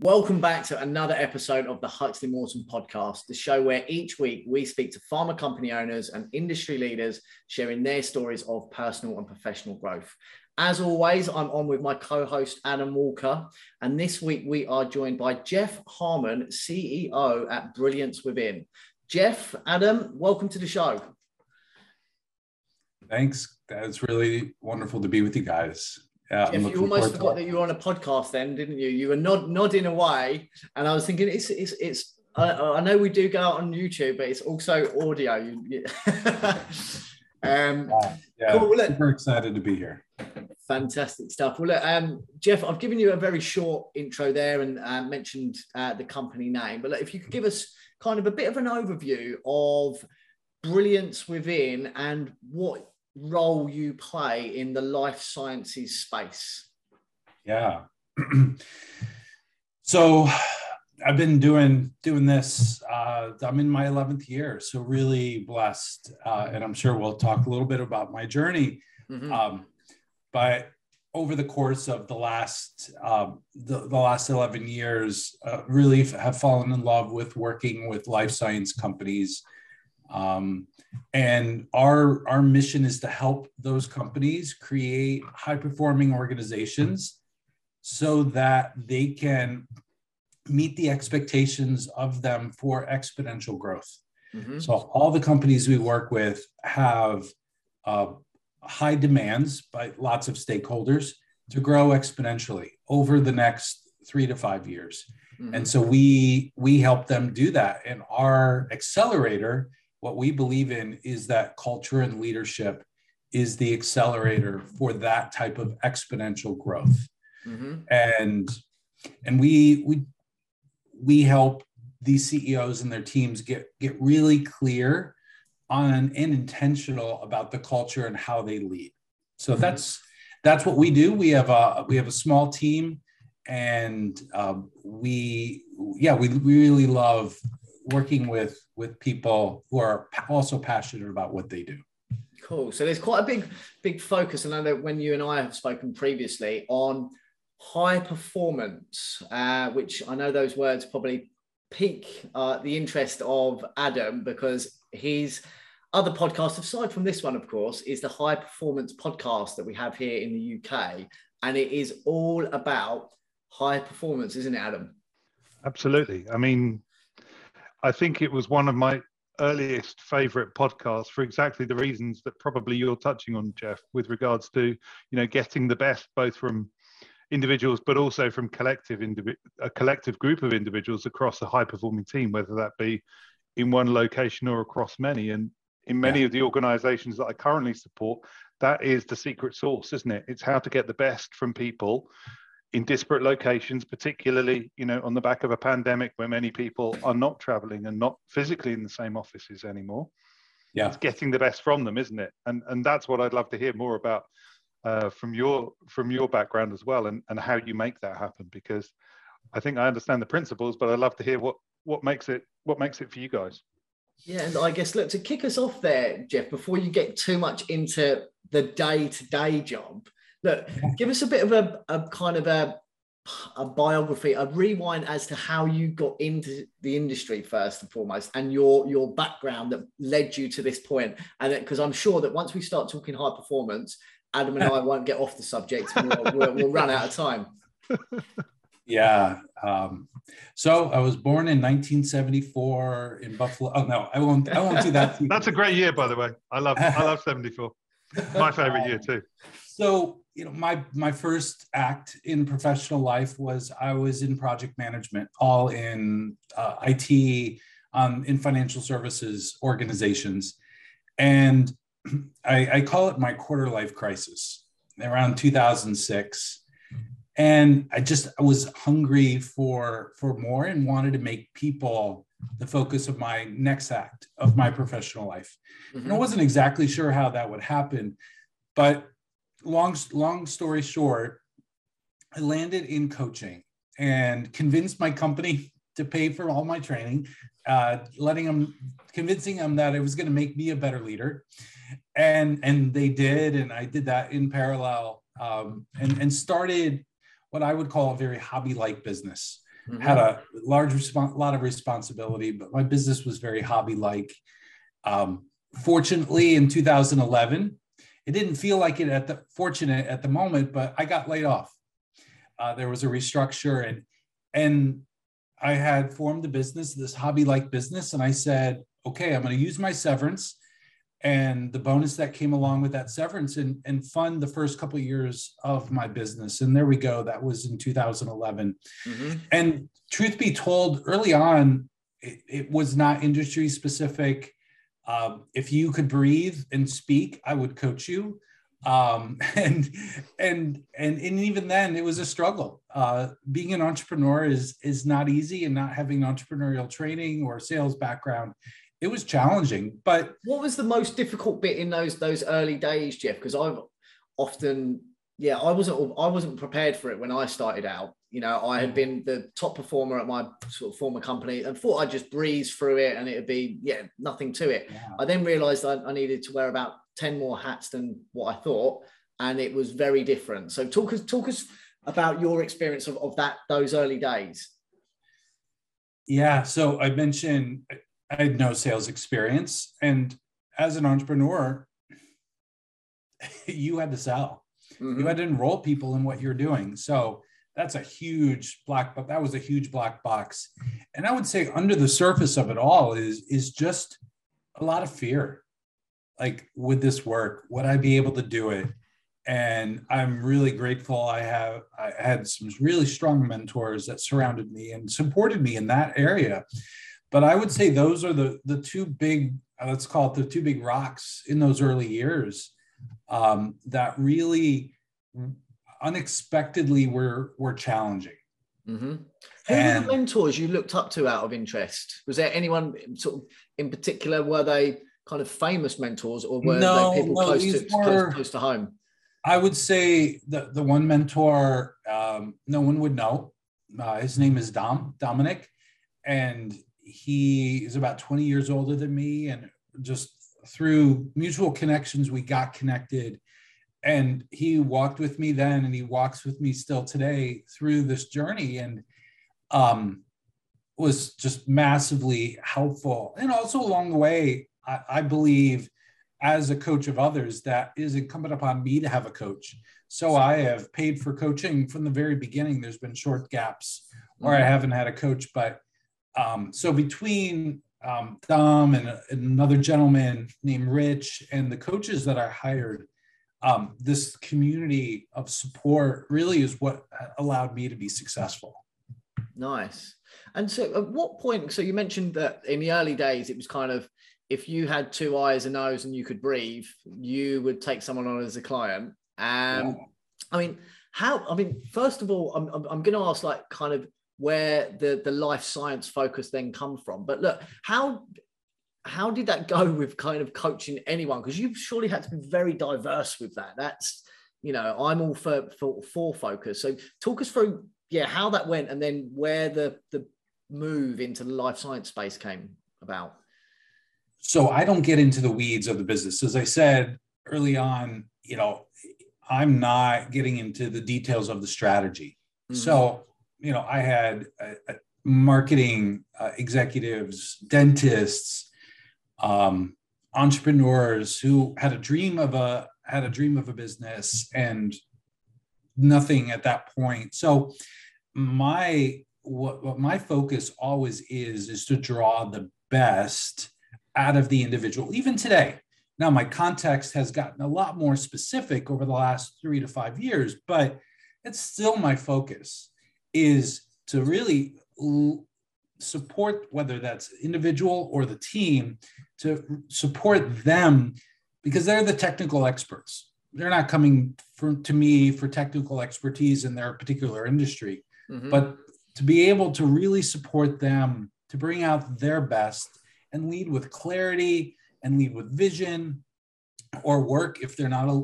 Welcome back to another episode of the Huxley Morton podcast, the show where each week we speak to pharma company owners and industry leaders sharing their stories of personal and professional growth. As always, I'm on with my co host, Adam Walker. And this week we are joined by Jeff Harmon, CEO at Brilliance Within. Jeff, Adam, welcome to the show. Thanks. That's really wonderful to be with you guys. Yeah, Jeff, you almost forgot that you were on a podcast then, didn't you? You were nod, nodding away, and I was thinking it's it's it's. I, I know we do go out on YouTube, but it's also audio. um, yeah, cool. look, super excited to be here. Fantastic stuff. Well, look, um, Jeff, I've given you a very short intro there and uh, mentioned uh, the company name, but look, if you could give us kind of a bit of an overview of Brilliance Within and what role you play in the life sciences space. Yeah. so I've been doing doing this. Uh, I'm in my 11th year, so really blessed, uh, and I'm sure we'll talk a little bit about my journey. Mm-hmm. Um, but over the course of the last um, the, the, last 11 years, uh, really have fallen in love with working with life science companies um, and our, our mission is to help those companies create high performing organizations so that they can meet the expectations of them for exponential growth. Mm-hmm. So, all the companies we work with have uh, high demands by lots of stakeholders to grow exponentially over the next three to five years. Mm-hmm. And so we we help them do that. And our accelerator what we believe in is that culture and leadership is the accelerator for that type of exponential growth mm-hmm. and and we we we help these ceos and their teams get get really clear on and intentional about the culture and how they lead so mm-hmm. that's that's what we do we have a we have a small team and um, we yeah we really love working with with people who are also passionate about what they do. Cool. So there's quite a big big focus, and I know when you and I have spoken previously on high performance, uh, which I know those words probably pique uh, the interest of Adam because his other podcast, aside from this one, of course, is the High Performance podcast that we have here in the UK, and it is all about high performance, isn't it, Adam? Absolutely. I mean, I think it was one of my earliest favorite podcasts for exactly the reasons that probably you're touching on, Jeff, with regards to you know getting the best both from individuals but also from collective indivi- a collective group of individuals across a high performing team, whether that be in one location or across many. And in many yeah. of the organizations that I currently support, that is the secret sauce, isn't it? It's how to get the best from people in disparate locations, particularly, you know, on the back of a pandemic where many people are not traveling and not physically in the same offices anymore. Yeah. It's getting the best from them, isn't it? And and that's what I'd love to hear more about uh, from your from your background as well and, and how you make that happen because I think I understand the principles, but I'd love to hear what what makes it what makes it for you guys. Yeah, and I guess look to kick us off there, Jeff, before you get too much into the day-to-day job, Look, give us a bit of a, a kind of a, a biography, a rewind as to how you got into the industry first and foremost, and your your background that led you to this point. And because I'm sure that once we start talking high performance, Adam and I won't get off the subject. And we'll, we'll, we'll run out of time. Yeah. Um, so I was born in 1974 in Buffalo. Oh no, I won't. I won't do that. That's a great year, by the way. I love. I love 74. My favorite year too. So you know, my my first act in professional life was I was in project management, all in uh, IT, um, in financial services organizations, and I, I call it my quarter life crisis around 2006 and i just i was hungry for for more and wanted to make people the focus of my next act of my professional life mm-hmm. and i mm-hmm. wasn't exactly sure how that would happen but long long story short, I landed in coaching and convinced my company to pay for all my training, uh, letting them, convincing them that it was going to make me a better leader, and and they did, and I did that in parallel, um, and and started what I would call a very hobby-like business. mm-hmm. had a large response, lot of responsibility, but my business was very hobby like. Um, fortunately, in 2011, it didn't feel like it at the fortunate at the moment, but I got laid off. Uh, there was a restructure, and and I had formed the business, this hobby like business, and I said, okay, I'm going to use my severance and the bonus that came along with that severance and, and fund the first couple of years of my business. And there we go. That was in 2011. Mm-hmm. And truth be told, early on, it, it was not industry specific. Um, if you could breathe and speak, I would coach you. Um, and, and, and, and even then it was a struggle. Uh, being an entrepreneur is, is not easy and not having entrepreneurial training or sales background it was challenging. But what was the most difficult bit in those those early days, Jeff? Because I've often, yeah, I wasn't I wasn't prepared for it when I started out. You know, I had mm. been the top performer at my sort of former company and thought I'd just breeze through it and it'd be, yeah, nothing to it. Yeah. I then realized I, I needed to wear about 10 more hats than what I thought. And it was very different. So talk us, talk us about your experience of, of that, those early days. Yeah. So I mentioned I had no sales experience. And as an entrepreneur, you had to sell. Mm-hmm. You had to enroll people in what you're doing. So that's a huge black box. That was a huge black box. And I would say under the surface of it all is, is just a lot of fear. Like, would this work? Would I be able to do it? And I'm really grateful. I have I had some really strong mentors that surrounded me and supported me in that area. But I would say those are the the two big let's call it the two big rocks in those early years um, that really unexpectedly were were challenging. Mm-hmm. Who and, were the mentors you looked up to out of interest? Was there anyone sort of in particular? Were they kind of famous mentors, or were no, they people no, close, to, were, close, close, to home? I would say the the one mentor um, no one would know. Uh, his name is Dom Dominic, and he is about 20 years older than me and just through mutual connections we got connected and he walked with me then and he walks with me still today through this journey and um, was just massively helpful. And also along the way I, I believe as a coach of others that is incumbent upon me to have a coach. So i have paid for coaching from the very beginning. There's been short gaps where i mm-hmm. haven't had a coach but um, so between um, Dom and, and, another gentleman named Rich and the coaches that I hired, um, this community of support really is what allowed me to be successful. Nice. And so, at what point? So, you mentioned that in the early days, it was kind of if you had two eyes, a nose, and you could breathe, you would take someone on as a client. Um, yeah. I mean, how? I mean, first of all, I'm, I'm, I'm going to ask, like, kind of where the the life science focus then come from. But look, how how did that go with kind of coaching anyone? Because you've surely had to be very diverse with that. That's you know, I'm all for for, for focus. So talk us through, yeah, how that went, and then where the the move into the life science space came about. So I don't get into the weeds of the business. As I said early on, you know, I'm not getting into the details of the strategy. Mm-hmm. So you know, I had uh, uh, marketing uh, executives, dentists, um, entrepreneurs who had a dream of a had a dream of a business and nothing at that point. So my what, what my focus always is is to draw the best out of the individual, even today. Now, my context has gotten a lot more specific over the last three to five years, but it's still my focus is to really support whether that's individual or the team to support them because they're the technical experts. They're not coming for, to me for technical expertise in their particular industry. Mm-hmm. but to be able to really support them to bring out their best and lead with clarity and lead with vision or work if they're not a,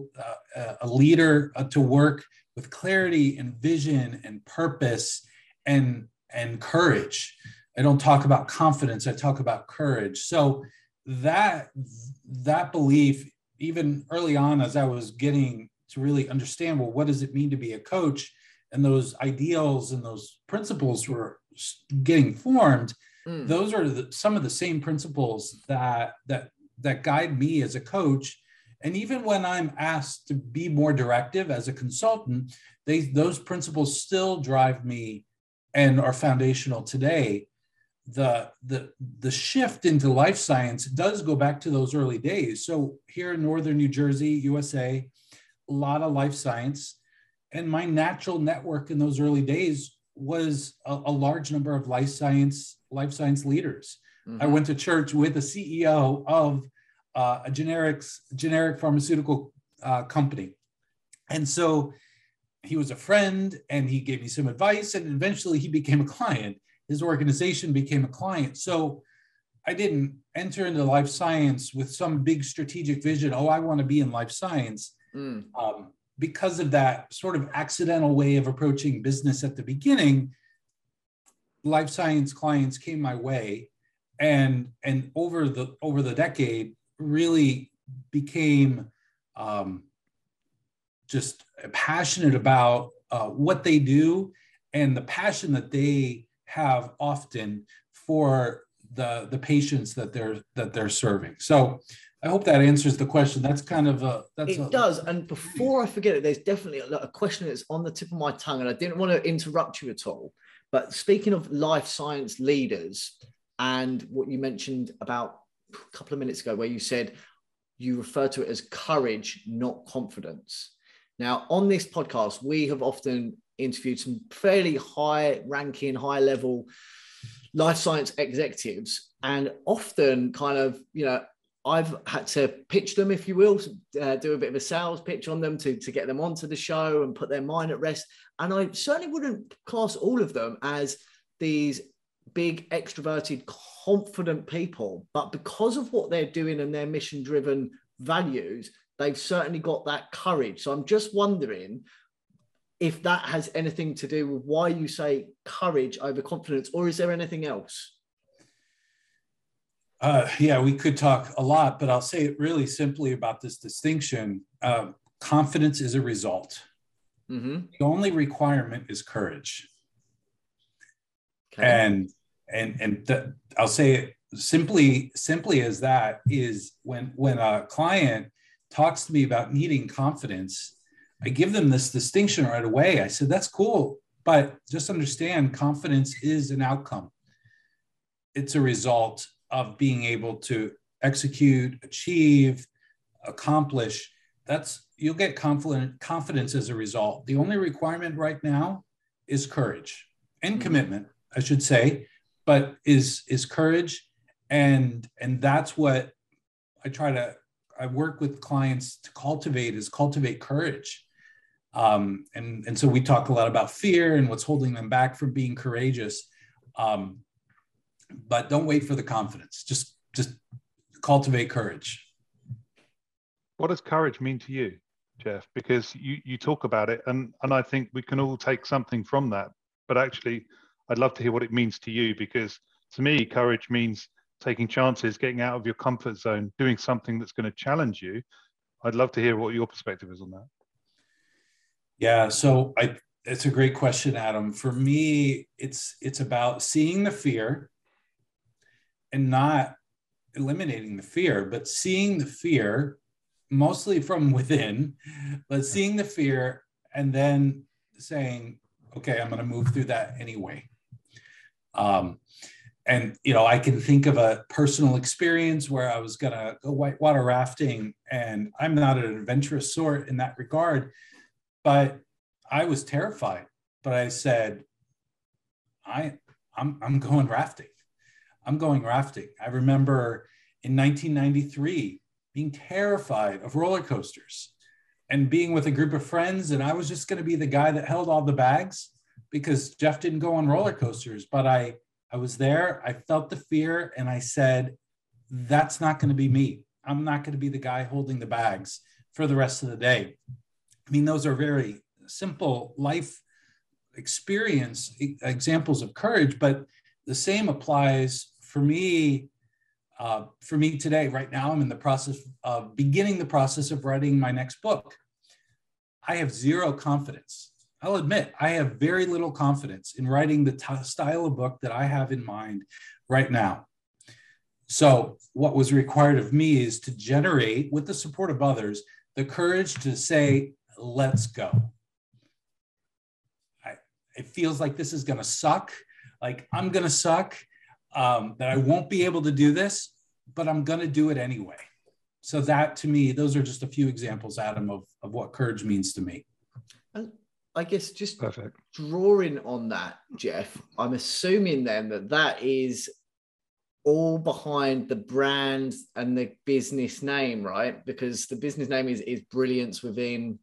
a, a leader uh, to work with clarity and vision and purpose and and courage i don't talk about confidence i talk about courage so that that belief even early on as i was getting to really understand well what does it mean to be a coach and those ideals and those principles were getting formed, mm. those are the, some of the same principles that that that guide me as a coach. And even when I'm asked to be more directive as a consultant, they those principles still drive me and are foundational today. The the the shift into life science does go back to those early days. So here in northern New Jersey, USA, a lot of life science. And my natural network in those early days was a, a large number of life science life science leaders. Mm-hmm. I went to church with the CEO of uh, a generics generic pharmaceutical uh, company, and so he was a friend, and he gave me some advice, and eventually he became a client. His organization became a client. So I didn't enter into life science with some big strategic vision. Oh, I want to be in life science. Mm. Um, because of that sort of accidental way of approaching business at the beginning, life science clients came my way, and and over the over the decade, really became um, just passionate about uh, what they do and the passion that they have often for the the patients that they're that they're serving. So I hope that answers the question. That's kind of a. That's it a, does. And before I forget it, there's definitely a, a, question that's on the tip of my tongue, and I didn't want to interrupt you at all. But speaking of life science leaders, and what you mentioned about a couple of minutes ago, where you said you refer to it as courage, not confidence. Now, on this podcast, we have often interviewed some fairly high ranking, high level life science executives, and often kind of, you know, I've had to pitch them, if you will, uh, do a bit of a sales pitch on them to, to get them onto the show and put their mind at rest. And I certainly wouldn't class all of them as these big, extroverted, confident people. But because of what they're doing and their mission driven values, they've certainly got that courage. So I'm just wondering if that has anything to do with why you say courage over confidence, or is there anything else? Uh, yeah, we could talk a lot, but I'll say it really simply about this distinction. Uh, confidence is a result. Mm-hmm. The only requirement is courage. Okay. And and and th- I'll say it simply simply as that is when when a client talks to me about needing confidence, I give them this distinction right away. I said that's cool, but just understand confidence is an outcome. It's a result of being able to execute, achieve, accomplish, that's you'll get confident confidence as a result. The only requirement right now is courage and mm-hmm. commitment, I should say, but is is courage and and that's what I try to I work with clients to cultivate is cultivate courage. Um, and, and so we talk a lot about fear and what's holding them back from being courageous. Um, but don't wait for the confidence. Just just cultivate courage. What does courage mean to you, Jeff? Because you you talk about it, and and I think we can all take something from that. But actually, I'd love to hear what it means to you because to me, courage means taking chances, getting out of your comfort zone, doing something that's going to challenge you. I'd love to hear what your perspective is on that. Yeah, so I it's a great question, Adam. For me, it's it's about seeing the fear and not eliminating the fear, but seeing the fear mostly from within, but seeing the fear and then saying, okay, I'm going to move through that anyway. Um, and you know, I can think of a personal experience where I was going to go whitewater rafting, and I'm not an adventurous sort in that regard, but I was terrified. But I said, I, I'm, I'm going rafting. I'm going rafting. I remember in 1993 being terrified of roller coasters and being with a group of friends. And I was just going to be the guy that held all the bags because Jeff didn't go on roller coasters. But I, I was there, I felt the fear, and I said, that's not going to be me. I'm not going to be the guy holding the bags for the rest of the day. I mean, those are very simple life experience examples of courage, but the same applies for me, uh, for me today, right now, I'm in the process of beginning the process of writing my next book. I have zero confidence. I'll admit I have very little confidence in writing the t- style of book that I have in mind right now. So, what was required of me is to generate, with the support of others, the courage to say, let's go. I, it feels like this is going to suck. Like I'm going to suck, um, that I won't be able to do this, but I'm going to do it anyway. So, that to me, those are just a few examples, Adam, of, of what courage means to me. And I guess just Perfect. drawing on that, Jeff, I'm assuming then that that is all behind the brand and the business name, right? Because the business name is is brilliance within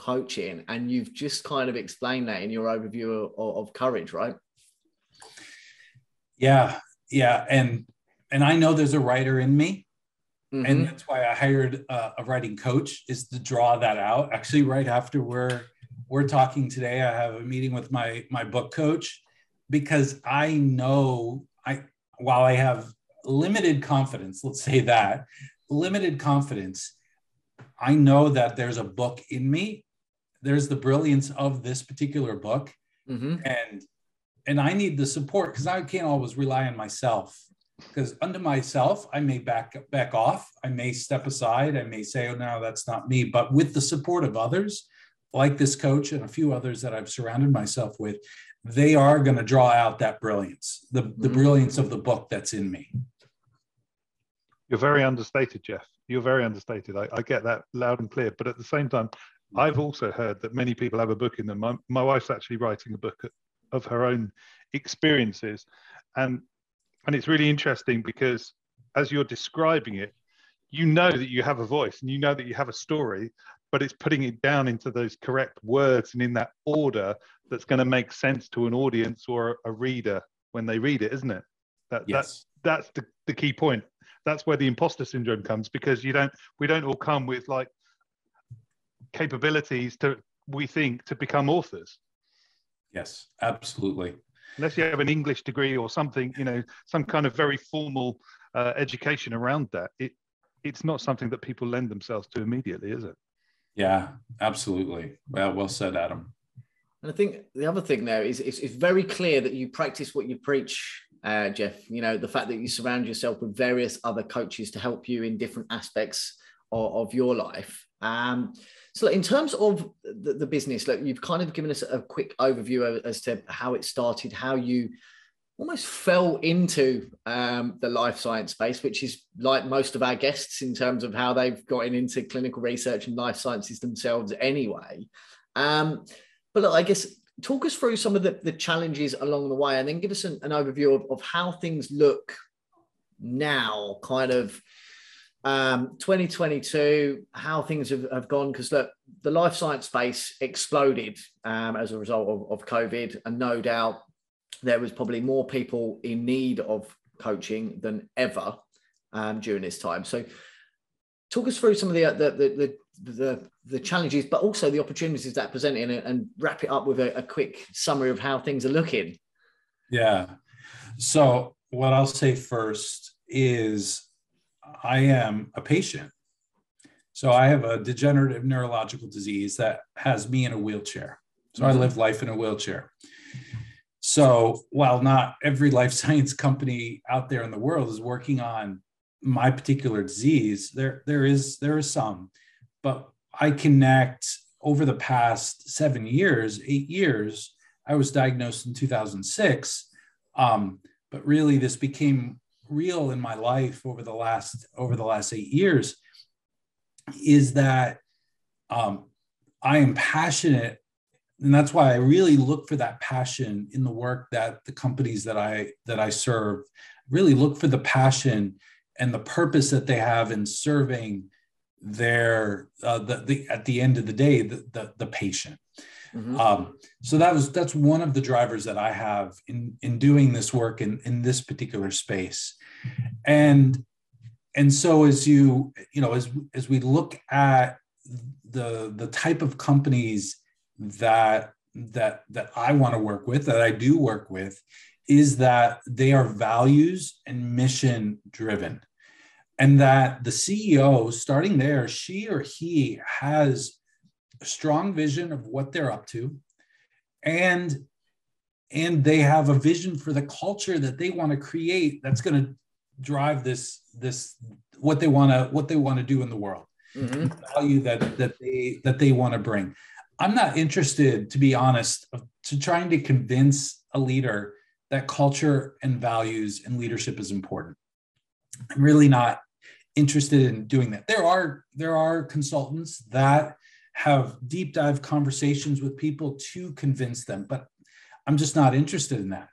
coaching, and you've just kind of explained that in your overview of, of courage, right? Yeah, yeah, and and I know there's a writer in me, mm-hmm. and that's why I hired a, a writing coach is to draw that out. Actually, right after we're we're talking today, I have a meeting with my my book coach because I know I while I have limited confidence, let's say that, limited confidence, I know that there's a book in me. There's the brilliance of this particular book. Mm-hmm. And and I need the support because I can't always rely on myself. Because under myself, I may back back off, I may step aside, I may say, oh no, that's not me. But with the support of others, like this coach and a few others that I've surrounded myself with, they are going to draw out that brilliance, the, the mm-hmm. brilliance of the book that's in me. You're very understated, Jeff. You're very understated. I, I get that loud and clear. But at the same time, I've also heard that many people have a book in them. My, my wife's actually writing a book of her own experiences. And, and it's really interesting because as you're describing it, you know that you have a voice and you know that you have a story, but it's putting it down into those correct words and in that order that's going to make sense to an audience or a reader when they read it, isn't it? That, yes. That's, that's the, the key point. That's where the imposter syndrome comes because you don't, we don't all come with like capabilities to, we think, to become authors. Yes, absolutely. Unless you have an English degree or something, you know, some kind of very formal uh, education around that, it, it's not something that people lend themselves to immediately, is it? Yeah, absolutely. Well, well said, Adam. And I think the other thing there is it's, it's very clear that you practice what you preach, uh, Jeff. You know, the fact that you surround yourself with various other coaches to help you in different aspects of, of your life. Um, so, in terms of the, the business, like you've kind of given us a quick overview as to how it started, how you almost fell into um, the life science space, which is like most of our guests in terms of how they've gotten into clinical research and life sciences themselves anyway. Um, but look, I guess talk us through some of the, the challenges along the way and then give us an, an overview of, of how things look now, kind of um, 2022, how things have, have gone. Because look, the life science space exploded um, as a result of, of COVID, and no doubt there was probably more people in need of coaching than ever um, during this time. So, talk us through some of the the the the, the, the challenges, but also the opportunities that present in it, and wrap it up with a, a quick summary of how things are looking. Yeah. So, what I'll say first is I am a patient. So, I have a degenerative neurological disease that has me in a wheelchair. So, mm-hmm. I live life in a wheelchair. So while not every life science company out there in the world is working on my particular disease, there there is there is some, but I connect over the past seven years, eight years. I was diagnosed in 2006, um, but really this became real in my life over the last over the last eight years. Is that um, I am passionate and that's why i really look for that passion in the work that the companies that i that i serve really look for the passion and the purpose that they have in serving their uh, the, the at the end of the day the the, the patient mm-hmm. um, so that was that's one of the drivers that i have in in doing this work in in this particular space and and so as you you know as as we look at the the type of companies that that that I want to work with, that I do work with, is that they are values and mission driven. And that the CEO, starting there, she or he has strong vision of what they're up to, and and they have a vision for the culture that they want to create that's going to drive this this what they want to what they want to do in the world. Mm-hmm. the value that that they that they want to bring. I'm not interested to be honest to trying to convince a leader that culture and values and leadership is important. I'm really not interested in doing that. There are there are consultants that have deep dive conversations with people to convince them but I'm just not interested in that.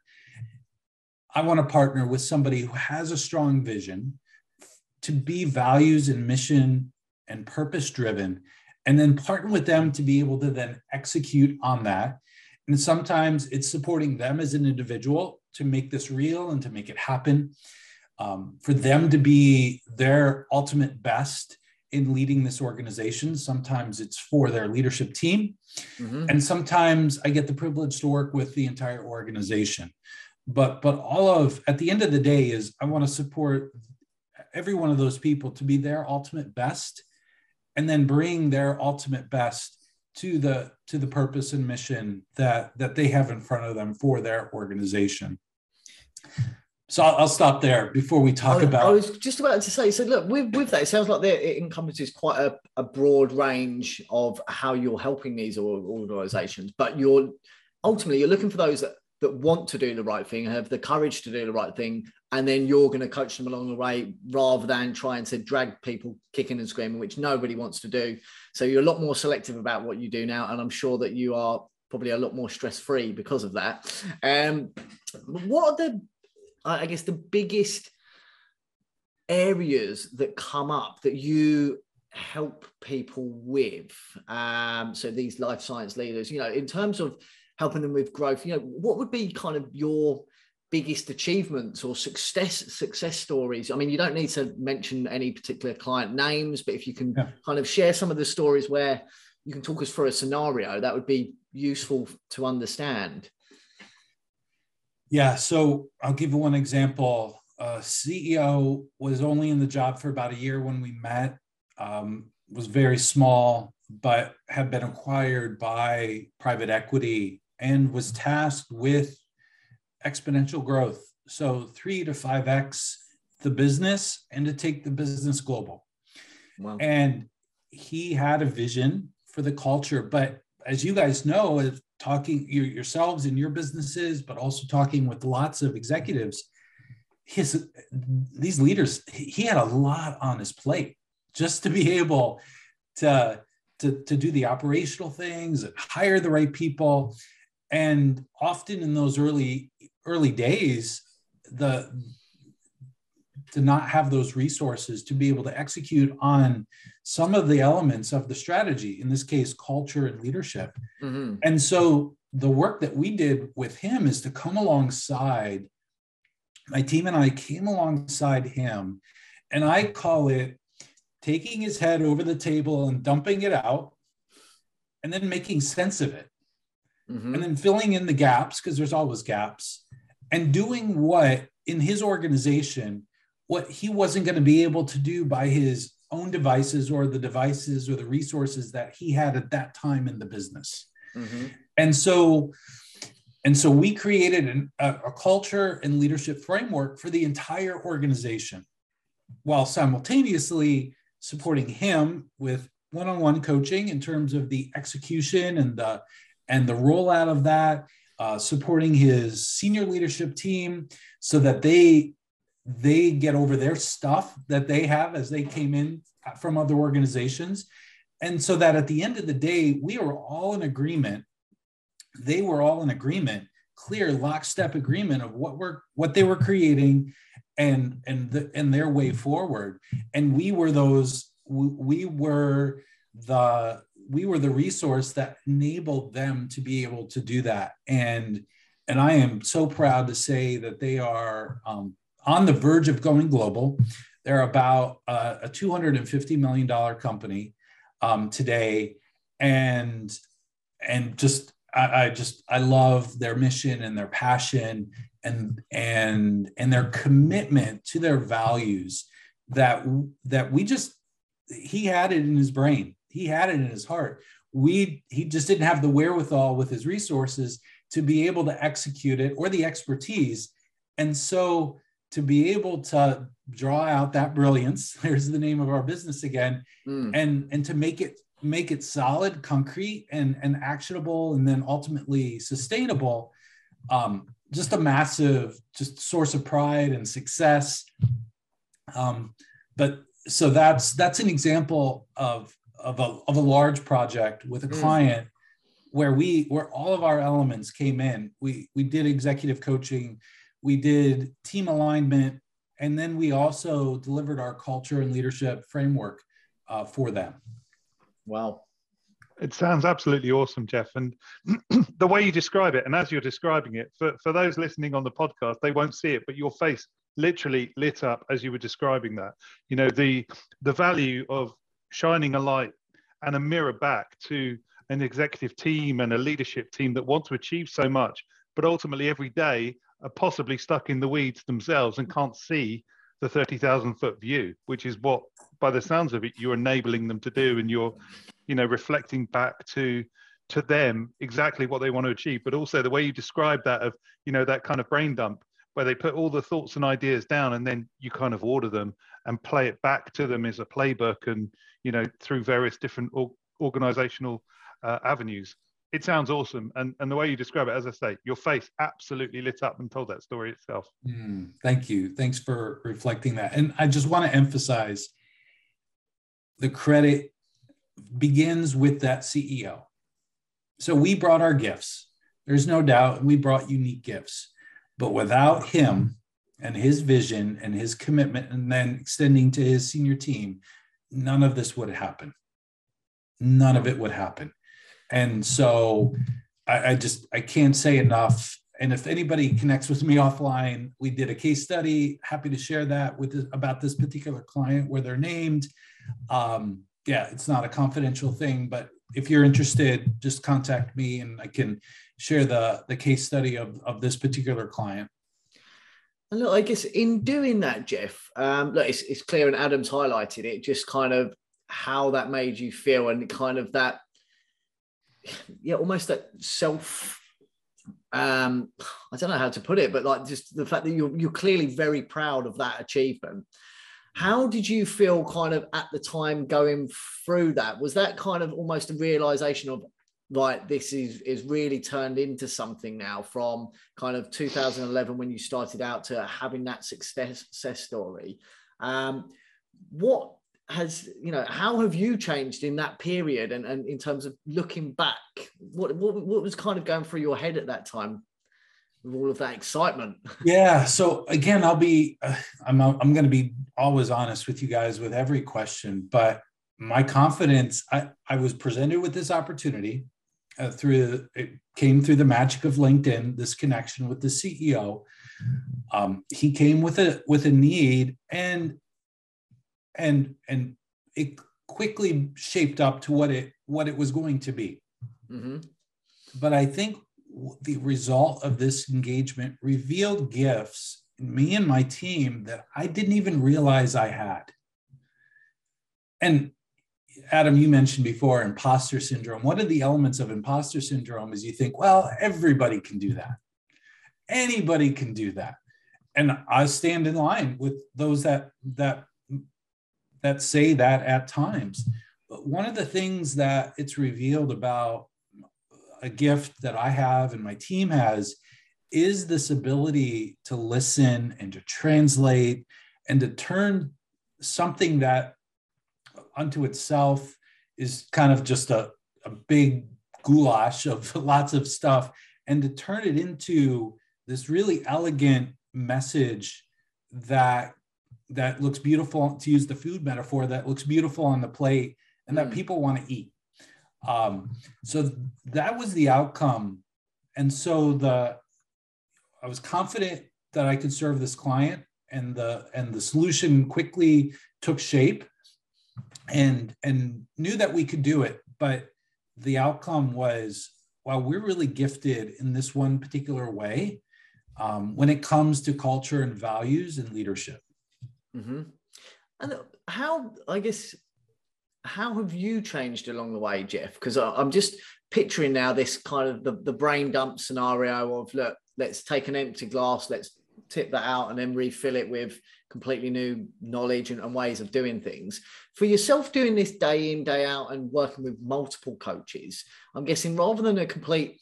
I want to partner with somebody who has a strong vision to be values and mission and purpose driven, and then partner with them to be able to then execute on that. And sometimes it's supporting them as an individual to make this real and to make it happen, um, for them to be their ultimate best in leading this organization. Sometimes it's for their leadership team. Mm-hmm. And sometimes I get the privilege to work with the entire organization. But but all of at the end of the day is I want to support every one of those people to be their ultimate best and then bring their ultimate best to the to the purpose and mission that that they have in front of them for their organization so I'll, I'll, stop there before we talk I, about. I was just about to say. So look, with, with that, it sounds like it encompasses quite a, a broad range of how you're helping these organisations. But you're ultimately you're looking for those that, that want to do the right thing, have the courage to do the right thing, and then you're going to coach them along the way rather than trying to drag people kicking and screaming, which nobody wants to do. So you're a lot more selective about what you do now, and I'm sure that you are probably a lot more stress free because of that. Um, what are the I guess the biggest areas that come up that you help people with um, so these life science leaders you know in terms of helping them with growth you know what would be kind of your biggest achievements or success success stories i mean you don't need to mention any particular client names but if you can yeah. kind of share some of the stories where you can talk us through a scenario that would be useful to understand yeah. So I'll give you one example. Uh, CEO was only in the job for about a year when we met. Um, was very small, but had been acquired by private equity and was tasked with exponential growth. So three to five x the business and to take the business global. Wow. And he had a vision for the culture, but as you guys know, talking yourselves in your businesses, but also talking with lots of executives. His these leaders, he had a lot on his plate just to be able to to, to do the operational things and hire the right people. And often in those early early days, the to not have those resources to be able to execute on some of the elements of the strategy in this case culture and leadership mm-hmm. and so the work that we did with him is to come alongside my team and i came alongside him and i call it taking his head over the table and dumping it out and then making sense of it mm-hmm. and then filling in the gaps because there's always gaps and doing what in his organization what he wasn't going to be able to do by his own devices or the devices or the resources that he had at that time in the business. Mm-hmm. And so, and so we created an, a, a culture and leadership framework for the entire organization while simultaneously supporting him with one-on-one coaching in terms of the execution and the and the rollout of that uh, supporting his senior leadership team so that they they get over their stuff that they have as they came in from other organizations. And so that at the end of the day, we were all in agreement. They were all in agreement, clear lockstep agreement of what we're what they were creating and and the, and their way forward. And we were those we, we were the we were the resource that enabled them to be able to do that. And and I am so proud to say that they are um, on the verge of going global. They're about uh, a $250 million company um, today. And, and just, I, I just, I love their mission and their passion and, and, and their commitment to their values that, that we just, he had it in his brain. He had it in his heart. we he just didn't have the wherewithal with his resources to be able to execute it or the expertise and so to be able to draw out that brilliance there's the name of our business again mm. and and to make it make it solid concrete and and actionable and then ultimately sustainable um, just a massive just source of pride and success um, but so that's that's an example of of a, of a large project with a mm. client where we where all of our elements came in we we did executive coaching we did team alignment and then we also delivered our culture and leadership framework uh, for them wow it sounds absolutely awesome, Jeff. And the way you describe it, and as you're describing it, for, for those listening on the podcast, they won't see it, but your face literally lit up as you were describing that. You know, the the value of shining a light and a mirror back to an executive team and a leadership team that want to achieve so much, but ultimately every day are possibly stuck in the weeds themselves and can't see the 30,000 foot view, which is what, by the sounds of it, you're enabling them to do. And you're, you know, reflecting back to, to them exactly what they want to achieve. But also the way you describe that of, you know, that kind of brain dump where they put all the thoughts and ideas down and then you kind of order them and play it back to them as a playbook and, you know, through various different organizational uh, avenues it sounds awesome. And and the way you describe it as i say your face absolutely lit up and told that story itself. Mm, thank you. Thanks for reflecting that. And i just want to emphasize the credit begins with that ceo so we brought our gifts. There's no doubt we brought unique gifts. But without him and his vision and his commitment and then extending to his senior team none of this would happen. None of it would happen and so I, I just I can't say enough. And if anybody connects with me offline, we did a case study. Happy to share that with about this particular client where they're named. Um, yeah, it's not a confidential thing, but if you're interested, just contact me and I can share the the case study of of this particular client. And look, I guess in doing that, Jeff, um, look, it's, it's clear, and Adam's highlighted it. Just kind of how that made you feel, and kind of that yeah, almost that self. Um, I don't know how to put it, but like just the fact that you're you're clearly very proud of that achievement. How did you feel kind of at the time going through that? Was that kind of almost a realization of like this is is really turned into something now from kind of 2011 when you started out to having that success, success story um, what has you know how have you changed in that period and, and in terms of looking back? What, what what was kind of going through your head at that time with all of that excitement? Yeah so again i'll be uh, i'm i'm going to be always honest with you guys with every question but my confidence i i was presented with this opportunity uh, through it came through the magic of linkedin this connection with the ceo um, he came with a with a need and and and it quickly shaped up to what it what it was going to be. Mm-hmm. But I think the result of this engagement revealed gifts in me and my team that I didn't even realize I had. And Adam, you mentioned before imposter syndrome. One of the elements of imposter syndrome is you think, well, everybody can do that. Anybody can do that. And I stand in line with those that that that say that at times. But one of the things that it's revealed about a gift that I have and my team has is this ability to listen and to translate and to turn something that unto itself is kind of just a, a big goulash of lots of stuff and to turn it into this really elegant message that that looks beautiful to use the food metaphor that looks beautiful on the plate and that mm. people want to eat. Um, so that was the outcome. And so the i was confident that i could serve this client and the and the solution quickly took shape and and knew that we could do it. But the outcome was while we're really gifted in this one particular way um, when it comes to culture and values and leadership Mm-hmm. And how, I guess, how have you changed along the way, Jeff? Because I'm just picturing now this kind of the, the brain dump scenario of look, let's take an empty glass, let's tip that out and then refill it with completely new knowledge and, and, ways of doing things. For yourself doing this day in, day out and working with multiple coaches, I'm guessing rather than a complete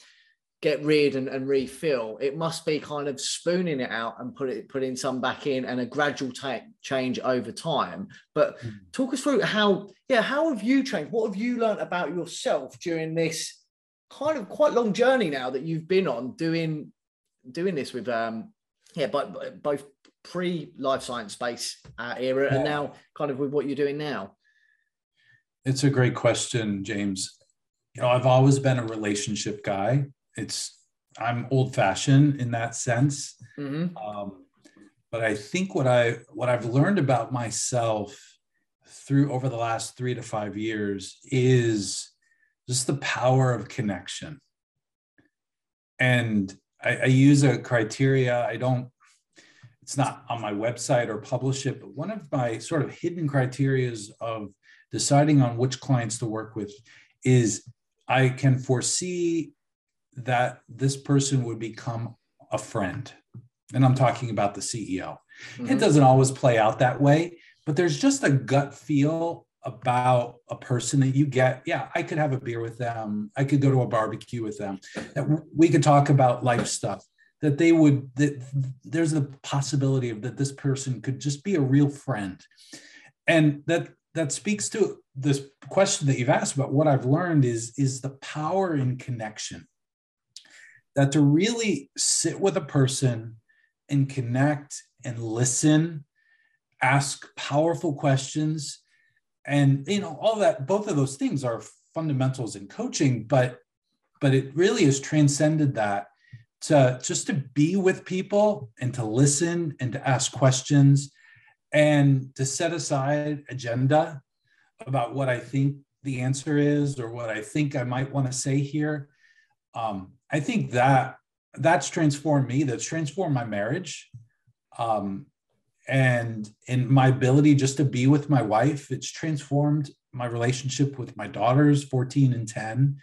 get rid and, and refill, it must be kind of spooning it out and put it putting some back in and a gradual ta- change over time. But mm. talk us through how, yeah, how have you changed? What have you learned about yourself during this kind of quite long journey now that you've been on doing doing this with um yeah, but both pre life science space uh, era yeah. and now kind of with what you're doing now? It's a great question, James. You know, I've always been a relationship guy. It's I'm old fashioned in that sense. Mm-hmm. Um, but I think what I what I've learned about myself through over the last three to five years is just the power of connection. And I, I use a criteria. I don't it's not on my website or publish it, but one of my sort of hidden criterias of deciding on which clients to work with is I can foresee that this person would become a friend. And I'm talking about the CEO. Mm-hmm. It doesn't always play out that way, but there's just a gut feel about a person that you get. Yeah, I could have a beer with them. I could go to a barbecue with them. That we could talk about life stuff that they would that there's a possibility of that this person could just be a real friend and that that speaks to this question that you've asked about what i've learned is is the power in connection that to really sit with a person and connect and listen ask powerful questions and you know all that both of those things are fundamentals in coaching but but it really has transcended that to just to be with people and to listen and to ask questions and to set aside agenda about what I think the answer is or what I think I might want to say here. Um, I think that that's transformed me. That's transformed my marriage, um, and in my ability just to be with my wife. It's transformed my relationship with my daughters, 14 and 10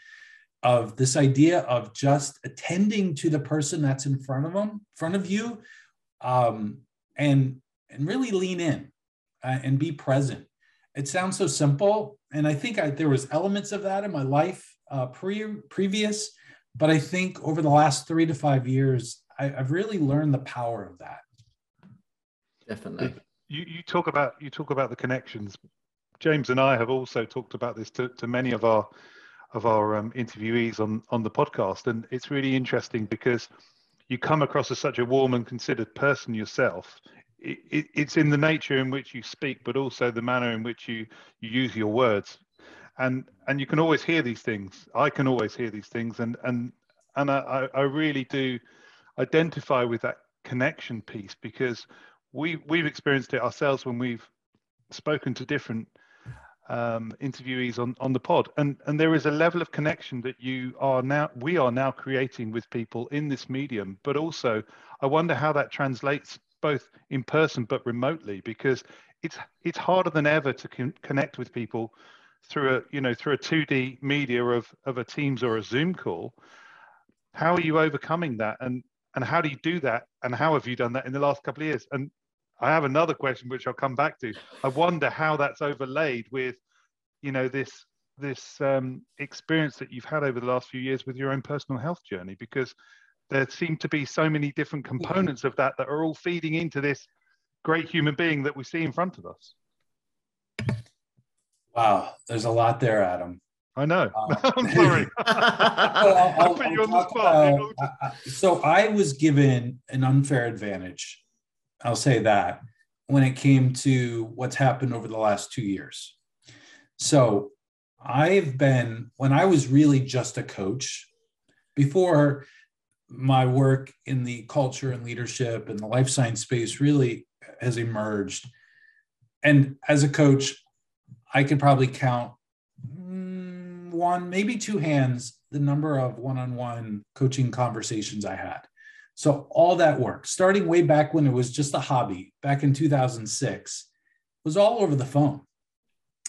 of this idea of just attending to the person that's in front of them, front of you, um, and and really lean in uh, and be present. It sounds so simple, and I think I, there was elements of that in my life uh, pre previous, but I think over the last three to five years, I, I've really learned the power of that. Definitely. You, you talk about you talk about the connections. James and I have also talked about this to, to many of our of our um, interviewees on on the podcast, and it's really interesting because you come across as such a warm and considered person yourself. It, it, it's in the nature in which you speak, but also the manner in which you you use your words, and and you can always hear these things. I can always hear these things, and and and I, I really do identify with that connection piece because we we've experienced it ourselves when we've spoken to different um, interviewees on, on the pod. And and there is a level of connection that you are now we are now creating with people in this medium. But also i wonder how that translates both in person but remotely because it's it's harder than ever to con- connect with people through a you know through a 2d media of of a teams or a zoom call how are you overcoming that and and how do you do that and how have you done that in the last couple of years and I have another question which I'll come back to. I wonder how that's overlaid with, you know, this this um, experience that you've had over the last few years with your own personal health journey, because there seem to be so many different components of that that are all feeding into this great human being that we see in front of us. Wow, there's a lot there, Adam. I know. Um, I'm sorry. I'll, I'll, put you on the spot. About, so I was given an unfair advantage I'll say that when it came to what's happened over the last two years. So I've been, when I was really just a coach, before my work in the culture and leadership and the life science space really has emerged. And as a coach, I could probably count mm, one, maybe two hands, the number of one on one coaching conversations I had. So all that work, starting way back when it was just a hobby, back in 2006, was all over the phone.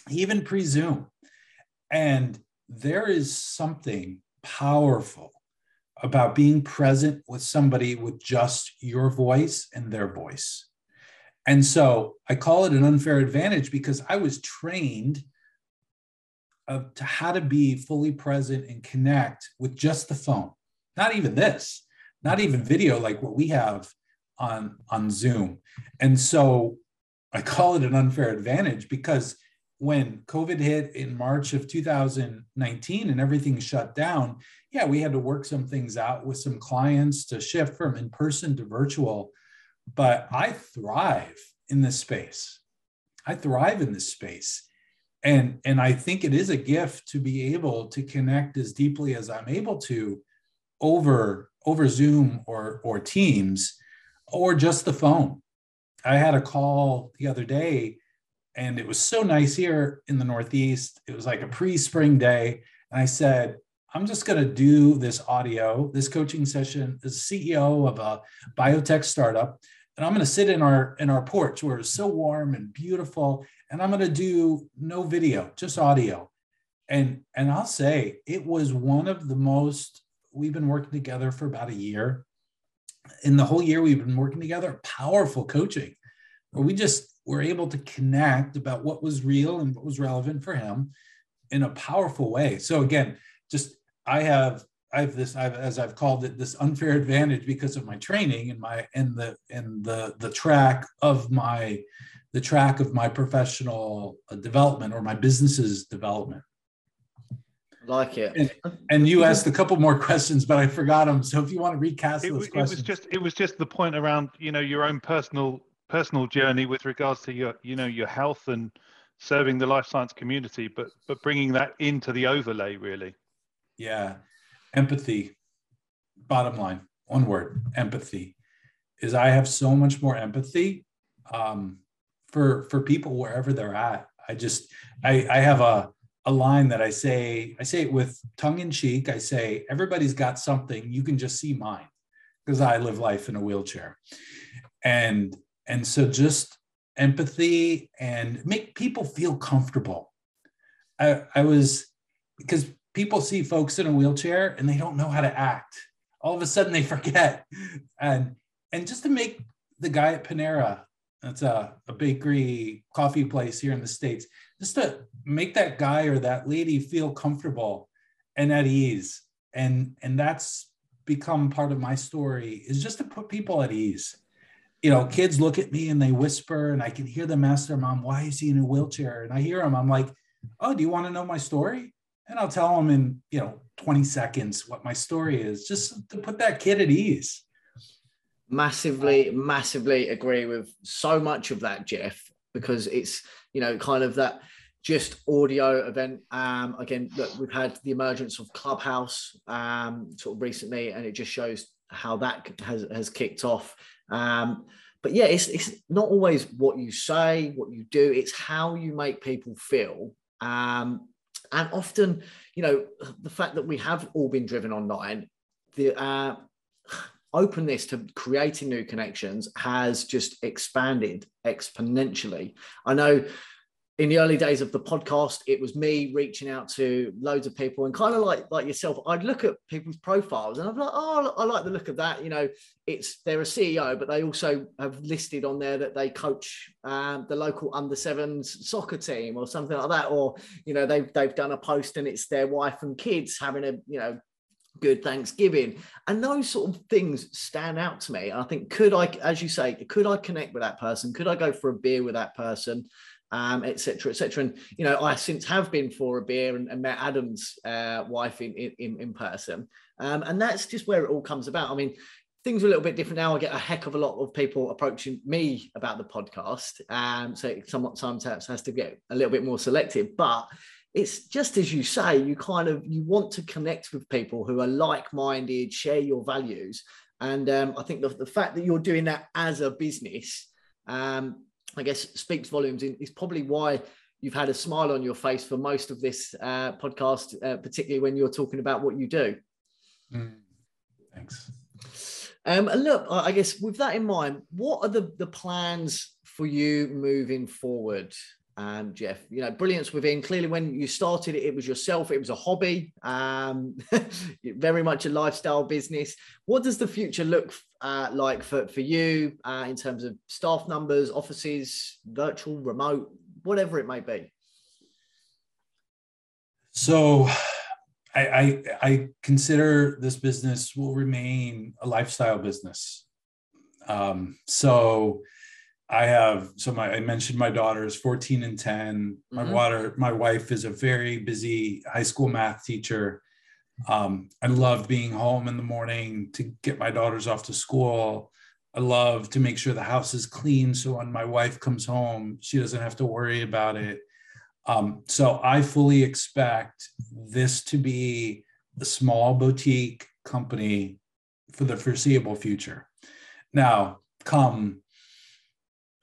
even pre Zoom. And there is something powerful about being present with somebody with just your voice and their voice. And so I call it an unfair advantage because I was trained of, to how to be fully present and connect with just the phone. Not even this, not even video like what we have on on Zoom. And so I call it an unfair advantage because when COVID hit in March of 2019 and everything shut down, yeah, we had to work some things out with some clients to shift from in person to virtual. But I thrive in this space. I thrive in this space. And, and I think it is a gift to be able to connect as deeply as I'm able to over, over Zoom or, or Teams or just the phone. I had a call the other day and it was so nice here in the Northeast. It was like a pre spring day. And I said, I'm just going to do this audio, this coaching session as CEO of a biotech startup. And I'm going to sit in our in our porch where it's so warm and beautiful. And I'm going to do no video, just audio. And and I'll say it was one of the most we've been working together for about a year. In the whole year we've been working together, powerful coaching where we just were able to connect about what was real and what was relevant for him in a powerful way. So again, just I have I have this I've, as I've called it this unfair advantage because of my training and my and the and the the track of my the track of my professional uh, development or my business's development. like it. And, and, you asked a couple more questions, but I forgot them. So if you want to recast it, those it questions, was just it was just the point around you know your own personal personal journey with regards to your you know your health and serving the life science community but but bringing that into the overlay really yeah. Empathy bottom line one word empathy is i have so much more empathy um, for for people wherever they're at. I just i i have a a line that i say i say it with tongue in cheek. I say everybody's got something. You can just see mine. Because i live life in a wheelchair. And and so just empathy and make people feel comfortable. I i was because people see folks in a wheelchair and they don't know how to act all of a sudden they forget and and just to make the guy at panera that's a, a bakery coffee place here in the states just to make that guy or that lady feel comfortable and at ease and and that's become part of my story is just to put people at ease you know, kids look at me and they whisper, and I can hear them ask their mom, "Why is he in a wheelchair?" And I hear them. I'm like, "Oh, do you want to know my story?" And I'll tell them in you know 20 seconds what my story is, just to put that kid at ease. Massively, massively agree with so much of that, Jeff, because it's you know kind of that just audio event. Um, again, look, we've had the emergence of Clubhouse um, sort of recently, and it just shows how that has has kicked off. Um, but yeah, it's, it's not always what you say, what you do, it's how you make people feel. Um, and often, you know, the fact that we have all been driven online, the uh, openness to creating new connections has just expanded exponentially. I know in the early days of the podcast, it was me reaching out to loads of people and kind of like like yourself, I'd look at people's profiles and I'm like, oh, I like the look of that. You know, it's they're a CEO, but they also have listed on there that they coach um, the local under sevens soccer team or something like that, or you know, they've they've done a post and it's their wife and kids having a you know good Thanksgiving. And those sort of things stand out to me. I think, could I, as you say, could I connect with that person? Could I go for a beer with that person? Um, etc., etc. And you know, I since have been for a beer and, and met Adam's uh, wife in, in in person, um, and that's just where it all comes about. I mean, things are a little bit different now. I get a heck of a lot of people approaching me about the podcast, um, so it somewhat sometimes has to get a little bit more selective, but. It's just as you say, you kind of you want to connect with people who are like-minded, share your values, and um, I think the, the fact that you're doing that as a business um, I guess speaks volumes. Is probably why you've had a smile on your face for most of this uh, podcast, uh, particularly when you're talking about what you do. Mm, thanks. Um, and look, I guess with that in mind, what are the, the plans for you moving forward? Um, Jeff. You know, brilliance within. Clearly, when you started it, it was yourself. It was a hobby, um, very much a lifestyle business. What does the future look uh, like for for you uh, in terms of staff numbers, offices, virtual, remote, whatever it may be? So, I, I, I consider this business will remain a lifestyle business. Um, so I have so my I mentioned my daughter is 14 and 10. My mm-hmm. water, my wife is a very busy high school math teacher. Um, I love being home in the morning to get my daughters off to school. I love to make sure the house is clean so when my wife comes home, she doesn't have to worry about it. Um, so I fully expect this to be a small boutique company for the foreseeable future. Now, come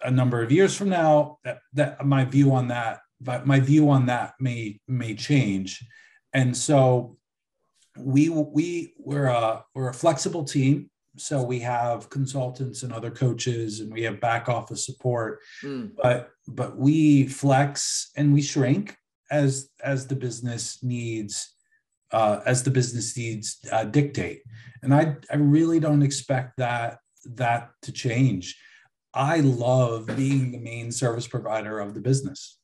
a number of years from now that, that my view on that but my view on that may may change. And so we we we're a we're a flexible team. So we have consultants and other coaches and we have back office support. Mm. but but we flex and we shrink as as the business needs uh, as the business needs uh, dictate. And i i really don't expect that that to change I love being the main service provider of the business.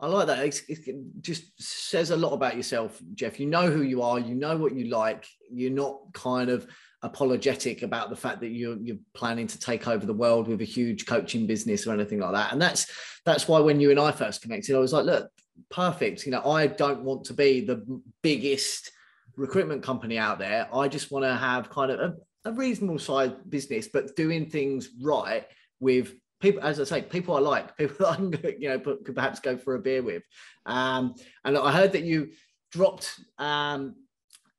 I like that. It's, it just says a lot about yourself, Jeff. You know who you are. You know what you like. You're not kind of apologetic about the fact that you're you're planning to take over the world with a huge coaching business or anything like that. And that's that's why when you and I first connected, I was like, look, perfect. You know, I don't want to be the biggest recruitment company out there. I just want to have kind of a, a reasonable sized business, but doing things right with people, as I say, people I like, people that I can, you know, could perhaps go for a beer with. Um, and I heard that you dropped um,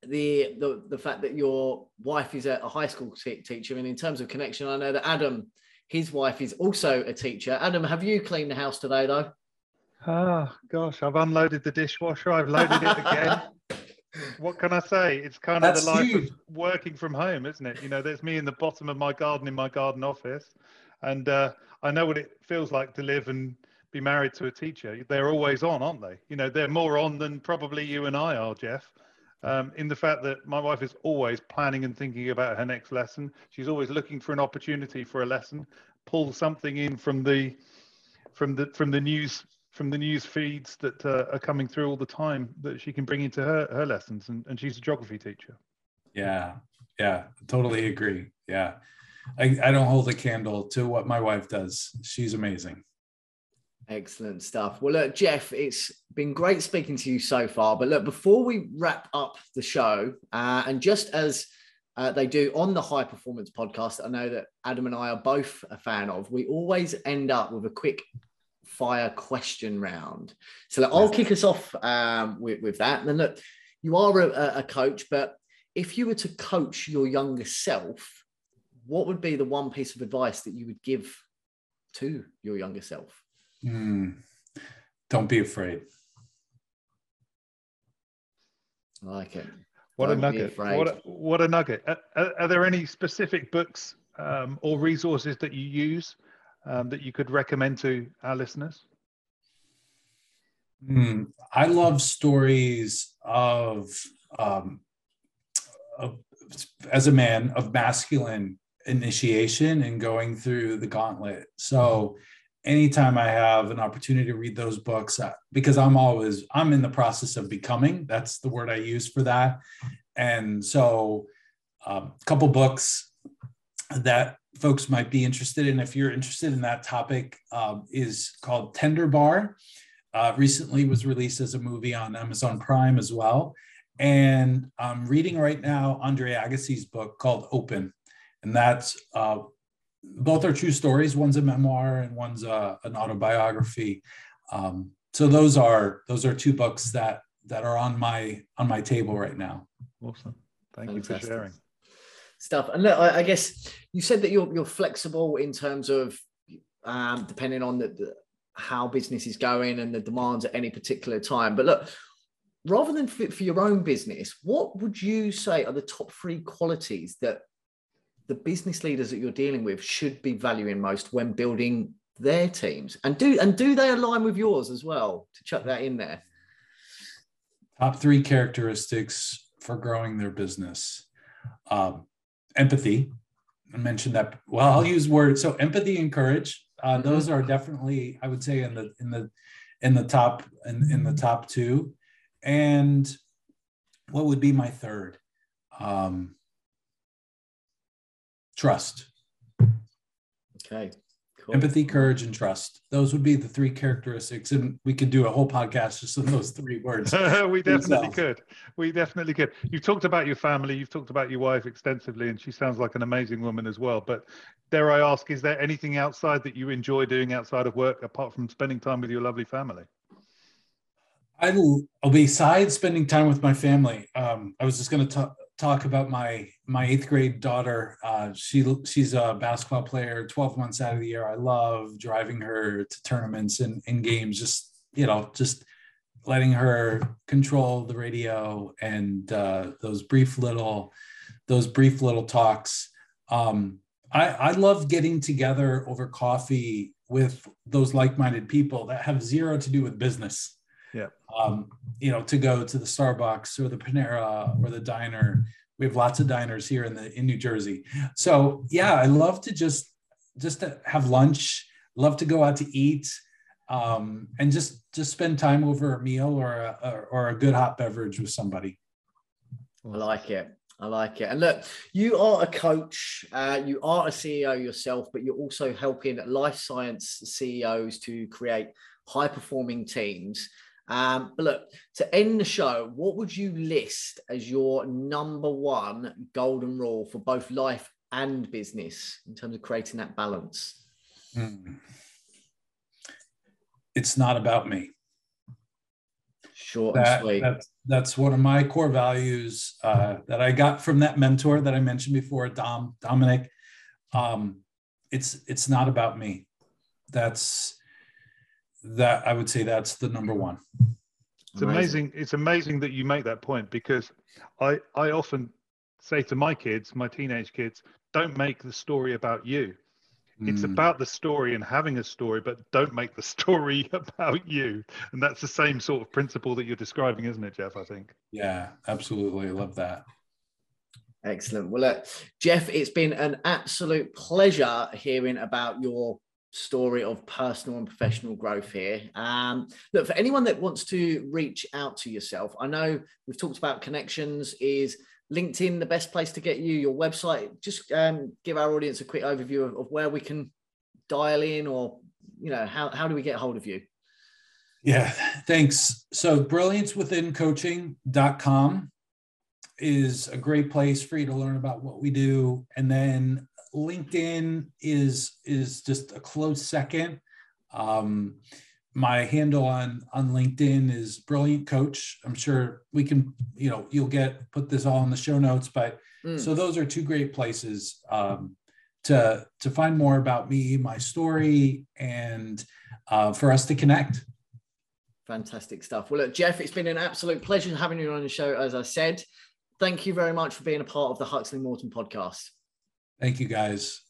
the, the the fact that your wife is a, a high school t- teacher, and in terms of connection, I know that Adam, his wife, is also a teacher. Adam, have you cleaned the house today, though? Ah, oh, gosh, I've unloaded the dishwasher. I've loaded it again. what can I say? It's kind That's of the life huge. of working from home, isn't it? You know, there's me in the bottom of my garden in my garden office, and uh, I know what it feels like to live and be married to a teacher. They're always on, aren't they? You know, they're more on than probably you and I are, Jeff. Um, in the fact that my wife is always planning and thinking about her next lesson. She's always looking for an opportunity for a lesson, pull something in from the from the from the news from the news feeds that uh, are coming through all the time that she can bring into her her lessons. And, and she's a geography teacher. Yeah, yeah, totally agree. Yeah. I, I don't hold a candle to what my wife does. She's amazing. Excellent stuff. Well, look, Jeff, it's been great speaking to you so far. But look, before we wrap up the show, uh, and just as uh, they do on the High Performance podcast, I know that Adam and I are both a fan of, we always end up with a quick fire question round. So look, I'll kick us off um, with, with, that. And then look, you are a, a coach, but if you were to coach your younger self, what would be the one piece of advice that you would give to your younger self? Mm, don't be afraid. I like it. What don't a nugget! What a, what a nugget! Are, are, there any specific books um, or resources that you use um, that you could recommend to our listeners? Mm, I love stories of, um, of, as a man, of masculine initiation and going through the gauntlet. So anytime I have an opportunity to read those books, uh, because I'm always I'm in the process of becoming. That's the word I use for that. And so, a um, couple books that folks might be interested in, if you're interested in that topic, um, is called Tender Bar. Uh, recently was released as a movie on Amazon Prime as well. And I'm reading right now Andre Agassi's book called Open and that's uh, both are true stories. One's a memoir and one's a, an autobiography. Um, so those are those are two books that that are on my on my table right now. Awesome. Thank Fantastic. you for sharing. Stuff. And look, I, I, guess you said that you're you're flexible in terms of um, depending on the, the how business is going and the demands at any particular time. But look, rather than for, for your own business, what would you say are the top three qualities that the business leaders that you're dealing with should be valuing most when building their teams? And do and do they align with yours as well? To chuck that in there. Top three characteristics for growing their business. Um, empathy. I mentioned that. Well, I'll use words. So empathy and courage. Uh, mm-hmm. Those are definitely, I would say, in the in the in the top in, in the top two. And what would be my third? Um, trust. Okay. Cool. Empathy, courage, and trust. Those would be the three characteristics. And we could do a whole podcast just on those three words. we definitely could. We definitely could. You've talked about your family, you've talked about your wife extensively, and she sounds like an amazing woman as well. But dare I ask, is there anything outside that you enjoy doing outside of work apart from spending time with your lovely family? I, besides spending time with my family, um, I was just going to talk about my my eighth grade daughter. Uh, she she's a basketball player, twelve months out of the year. I love driving her to tournaments and, and games. Just you know, just letting her control the radio and uh, those brief little those brief little talks. Um, I, I love getting together over coffee with those like-minded people that have zero to do with business yeah. Um, you know, to go to the Starbucks or the Panera or the diner. We have lots of diners here in the in New Jersey. So yeah, I love to just just to have lunch. Love to go out to eat, um, and just just spend time over a meal or a, or a good hot beverage with somebody. I like it. I like it. And look, you are a coach, uh, you are a CEO yourself, but you're also helping life science CEOs to create high performing teams. Um, but look, to end the show, what would you list as your number one golden rule for both life and business in terms of creating that balance? Mm. It's not about me. Short that, and sweet. That's, that's one of my core values uh, that I got from that mentor that I mentioned before, Dom Dominic. Um, it's it's not about me. That's that I would say that's the number one. It's amazing. amazing. It's amazing that you make that point because I I often say to my kids, my teenage kids, don't make the story about you. It's mm. about the story and having a story, but don't make the story about you. And that's the same sort of principle that you're describing, isn't it, Jeff? I think. Yeah, absolutely. I love that. Excellent. Well, look, Jeff, it's been an absolute pleasure hearing about your story of personal and professional growth here. Um, look, for anyone that wants to reach out to yourself, I know we've talked about connections. Is LinkedIn the best place to get you? Your website? Just um, give our audience a quick overview of, of, where we can dial in, or you know, how how do we get hold of you? Yeah, thanks. So brilliancewithincoaching.com is a great place for you to learn about what we do. And then LinkedIn is is just a close second. Um, my handle on on LinkedIn is Brilliant Coach. I'm sure we can, you know, you'll get put this all in the show notes. But mm. so those are two great places um, to to find more about me, my story, and uh, for us to connect. Fantastic stuff. Well, look, Jeff, it's been an absolute pleasure having you on the show. As I said, thank you very much for being a part of the Huxley Morton podcast. Thank you, guys.